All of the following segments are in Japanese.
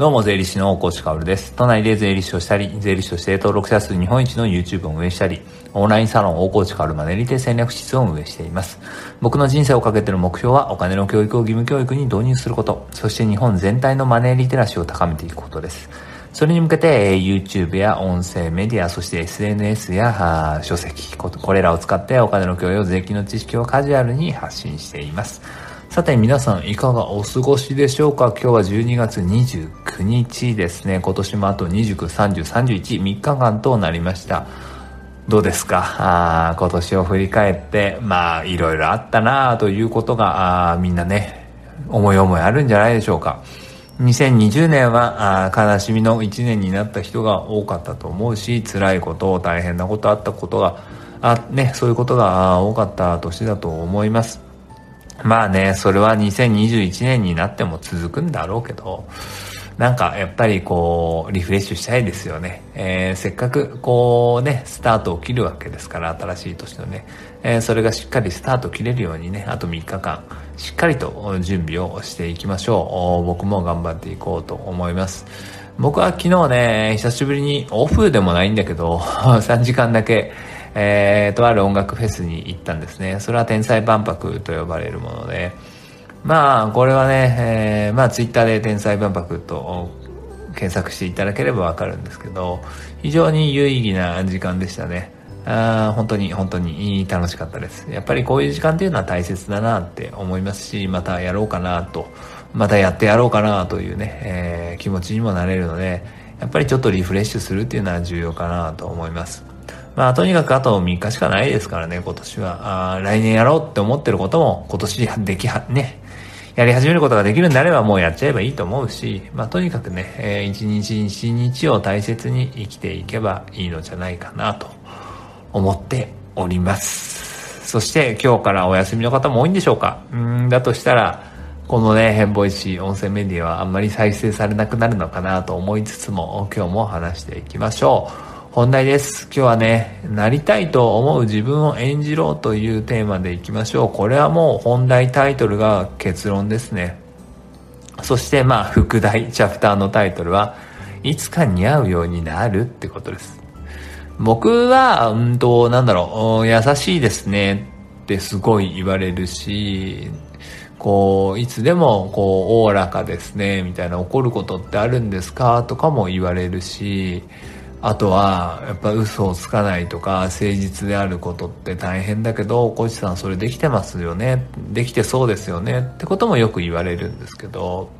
どうも、税理士の大河内薫です。都内で税理士をしたり、税理士として登録者数日本一の YouTube を運営したり、オンラインサロン大河内薫マネリテ戦略室を運営しています。僕の人生をかけての目標は、お金の教育を義務教育に導入すること、そして日本全体のマネーリテラシーを高めていくことです。それに向けて、YouTube や音声メディア、そして SNS や書籍、これらを使ってお金の教養、税金の知識をカジュアルに発信しています。さて皆さんいかがお過ごしでしょうか？今日は12月29日ですね。今年もあと29、30、31、3日間となりました。どうですか？あ今年を振り返って、まあいろいろあったなということがあみんなね、思い思いあるんじゃないでしょうか。2020年は悲しみの1年になった人が多かったと思うし、辛いこと、大変なことあったことが、あね、そういうことが多かった年だと思います。まあね、それは2021年になっても続くんだろうけど、なんかやっぱりこう、リフレッシュしたいですよね。えー、せっかくこうね、スタートを切るわけですから、新しい年のね。えー、それがしっかりスタート切れるようにね、あと3日間、しっかりと準備をしていきましょう。僕も頑張っていこうと思います。僕は昨日ね、久しぶりにオフでもないんだけど、3時間だけ、えー、とある音楽フェスに行ったんですね。それは天才万博と呼ばれるもので、まあ、これはね、えー、まあ、ツイッターで天才万博と検索していただければわかるんですけど、非常に有意義な時間でしたね。あ本当に本当に楽しかったです。やっぱりこういう時間っていうのは大切だなって思いますし、またやろうかなと、またやってやろうかなというね、えー、気持ちにもなれるので、やっぱりちょっとリフレッシュするっていうのは重要かなと思います。まあ、とにかくあと3日しかないですからね、今年は。あ来年やろうって思ってることも、今年できは、ね、やり始めることができるんであればもうやっちゃえばいいと思うし、まあ、とにかくね、えー、一日一日を大切に生きていけばいいのじゃないかなと思っております。そして今日からお休みの方も多いんでしょうかうんだとしたら、このね、変ボイシー音声メディアはあんまり再生されなくなるのかなと思いつつも、今日も話していきましょう。本題です。今日はね、なりたいと思う自分を演じろというテーマでいきましょう。これはもう本題タイトルが結論ですね。そしてまあ副題、チャプターのタイトルは、いつか似合うようになるってことです。僕は、うんと、なんだろう、優しいですねってすごい言われるし、こう、いつでも、こう、おおらかですね、みたいな怒ることってあるんですか？とかも言われるし、あとは、やっぱ嘘をつかないとか、誠実であることって大変だけど、コーチさんそれできてますよね。できてそうですよね。ってこともよく言われるんですけど、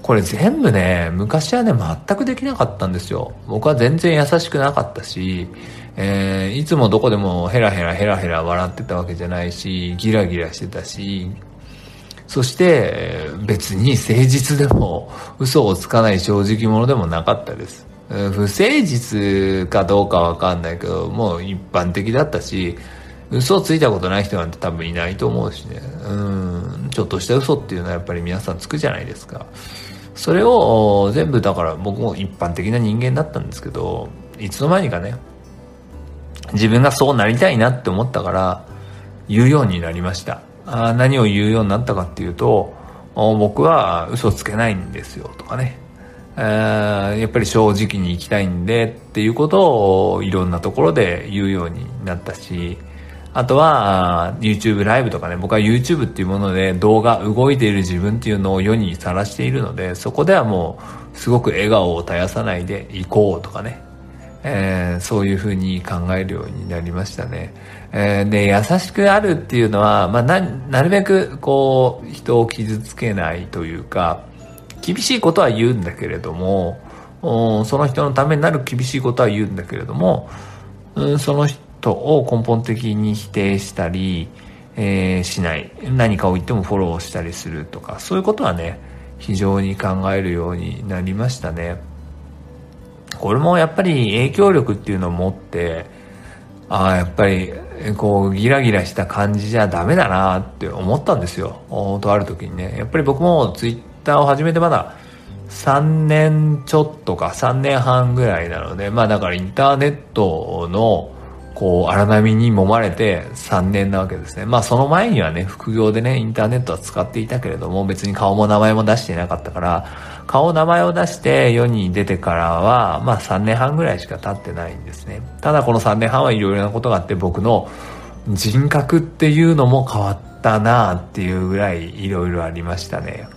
これ全部ね、昔はね、全くできなかったんですよ。僕は全然優しくなかったし、えー、いつもどこでもヘラヘラヘラヘラ笑ってたわけじゃないし、ギラギラしてたし、そして別に誠実でも嘘をつかない正直者でもなかったです。不誠実かどうかわかんないけど、もう一般的だったし、嘘をついたことない人なんて多分いないと思うしね。うん、ちょっとした嘘っていうのはやっぱり皆さんつくじゃないですか。それを全部だから僕も一般的な人間だったんですけど、いつの間にかね、自分がそうなりたいなって思ったから言うようになりました。あ何を言うようになったかっていうと、僕は嘘つけないんですよとかね。やっぱり正直に行きたいんでっていうことをいろんなところで言うようになったし、あとは YouTube ライブとかね、僕は YouTube っていうもので動画動いている自分っていうのを世にさらしているので、そこではもうすごく笑顔を絶やさないで行こうとかね、えー、そういうふうに考えるようになりましたね。えー、で、優しくあるっていうのは、まあ、な、なるべくこう人を傷つけないというか、厳しいことは言うんだけれども、その人のためになる厳しいことは言うんだけれども、その人を根本的に否定したり、えー、しない。何かを言ってもフォローしたりするとか、そういうことはね、非常に考えるようになりましたね。これもやっぱり影響力っていうのを持って、ああ、やっぱり、こう、ギラギラした感じじゃダメだなって思ったんですよ。とある時にね。やっぱり僕もツイッターを始めてまだ3年ちょっとか3年半ぐらいなので、まあだからインターネットの、こう、荒波に揉まれて3年なわけですね。まあその前にはね、副業でね、インターネットは使っていたけれども、別に顔も名前も出していなかったから、顔名前を出して世に出てからは、まあ3年半ぐらいしか経ってないんですね。ただこの3年半はいろいろなことがあって僕の人格っていうのも変わったなあっていうぐらいいろいろありましたね。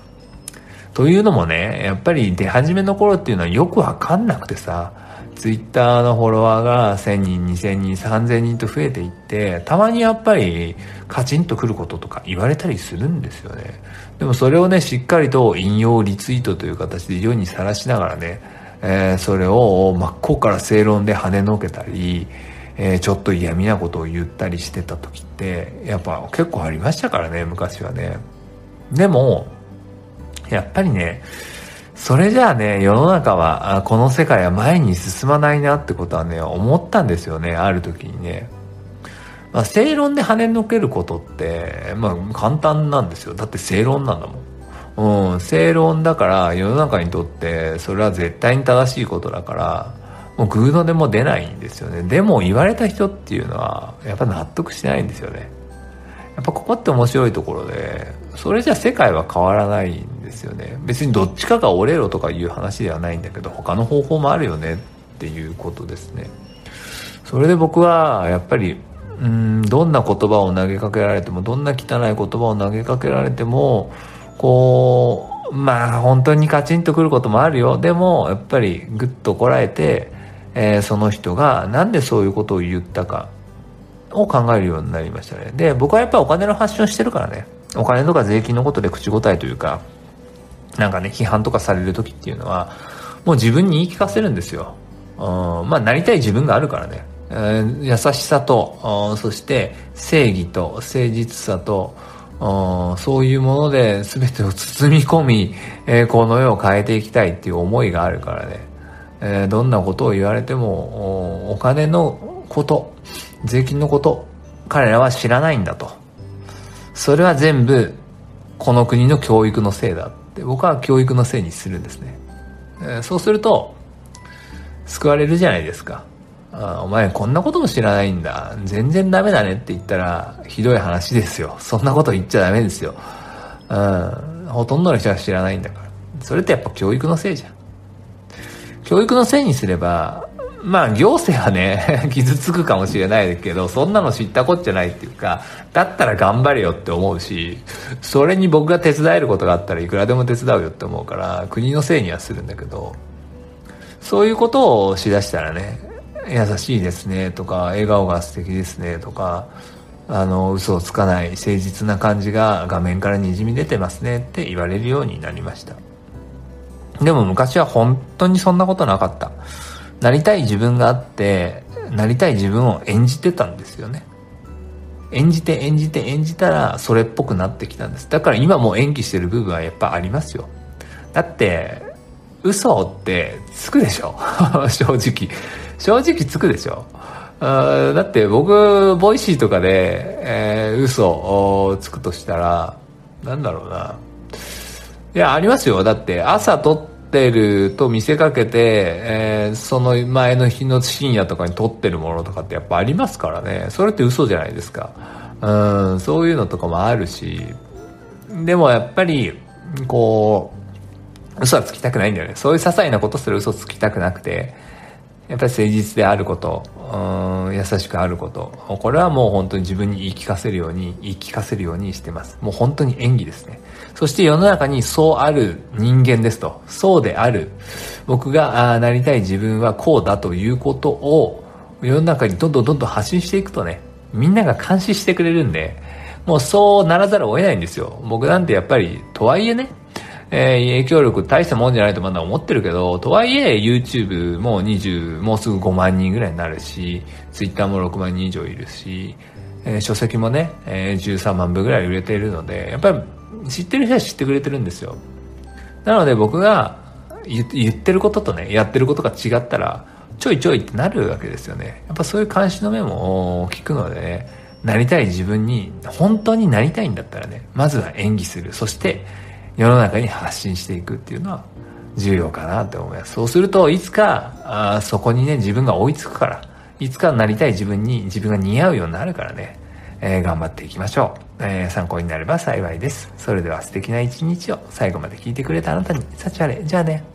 というのもね、やっぱり出始めの頃っていうのはよくわかんなくてさ、ツイッターのフォロワーが1000人、2000人、3000人と増えていって、たまにやっぱりカチンとくることとか言われたりするんですよね。でもそれをね、しっかりと引用リツイートという形で世にさらしながらね、えー、それを真っ向から正論で跳ねのけたり、えー、ちょっと嫌味なことを言ったりしてた時って、やっぱ結構ありましたからね、昔はね。でも、やっぱりね、それじゃあね、世の中は、この世界は前に進まないなってことはね、思ったんですよね、ある時にね。まあ、正論で跳ねのけることって、まあ、簡単なんですよ。だって正論なんだもん。うん、正論だから世の中にとってそれは絶対に正しいことだから、もう偶のでも出ないんですよね。でも言われた人っていうのは、やっぱ納得しないんですよね。やっぱここって面白いところで、それじゃ世界は変わらないんですよね。別にどっちかが折れろとかいう話ではないんだけど他の方法もあるよねっていうことですね。それで僕はやっぱりうんどんな言葉を投げかけられてもどんな汚い言葉を投げかけられてもこうまあ本当にカチンとくることもあるよ。でもやっぱりグッとこらえて、えー、その人がなんでそういうことを言ったかを考えるようになりましたね。で僕はやっぱお金の発信をしてるからね。お金とか税金のことで口答えというかなんかね、批判とかされる時っていうのは、もう自分に言い聞かせるんですよ。うん、まあ、なりたい自分があるからね。えー、優しさと、そして正義と誠実さと、そういうもので全てを包み込み、えー、この世を変えていきたいっていう思いがあるからね。えー、どんなことを言われても、お金のこと、税金のこと、彼らは知らないんだと。それは全部、この国の教育のせいだ。って僕は教育のせいにするんですね、えー、そうすると救われるじゃないですか。あお前こんなことも知らないんだ。全然ダメだねって言ったらひどい話ですよ。そんなこと言っちゃダメですよ。うんほとんどの人は知らないんだから。それってやっぱ教育のせいじゃん。教育のせいにすればまあ行政はね 傷つくかもしれないけどそんなの知ったこっちゃないっていうかだったら頑張れよって思うしそれに僕が手伝えることがあったらいくらでも手伝うよって思うから国のせいにはするんだけどそういうことをしだしたらね優しいですねとか笑顔が素敵ですねとかあの嘘をつかない誠実な感じが画面からにじみ出てますねって言われるようになりました。でも昔は本当にそんなことなかった。なりたい自分があってなりたい自分を演じてたんですよね。演じて演じて演じたらそれっぽくなってきたんです。だから今も演技してる部分はやっぱありますよ。だって嘘ってつくでしょ？正直。正直つくでしょ？あだって僕ボイシーとかで、えー、嘘をつくとしたらなんだろうな。いやありますよ。だって朝撮ってってると見せかけて、えー、その前の日の深夜とかに撮ってるものとかってやっぱありますからね。それって嘘じゃないですか。うんそういうのとかもあるし。でもやっぱりこう嘘はつきたくないんだよね。そういう些細なことすら嘘つきたくなくて。やっぱり誠実であること、うん、優しくあること。これはもう本当に自分に言い聞かせるように、言い聞かせるようにしてます。もう本当に演技ですね。そして世の中にそうある人間ですと。そうである。僕があなりたい自分はこうだということを世の中にどんどんどんどん発信していくとね、みんなが監視してくれるんで、もうそうならざるを得ないんですよ。僕なんてやっぱり、とはいえね、えー、影響力大したもんじゃないとまだ思ってるけど、とはいえ YouTube も20、もうすぐ5万人ぐらいになるし、Twitter も6万人以上いるし、えー、書籍もね、えー、13万部ぐらい売れているので、やっぱり知ってる人は知ってくれてるんですよ。なので僕が言ってることとね、やってることが違ったら、ちょいちょいってなるわけですよね。やっぱそういう監視の目も聞くのでね、なりたい自分に、本当になりたいんだったらね、まずは演技する。そして、世の中に発信していくっていうのは重要かなって思います。そうするといつかあそこにね自分が追いつくからいつかなりたい自分に自分が似合うようになるからね、えー、頑張っていきましょう。えー、参考になれば幸いです。それでは素敵な一日を最後まで聞いてくれたあなたに幸あれ。じゃあね。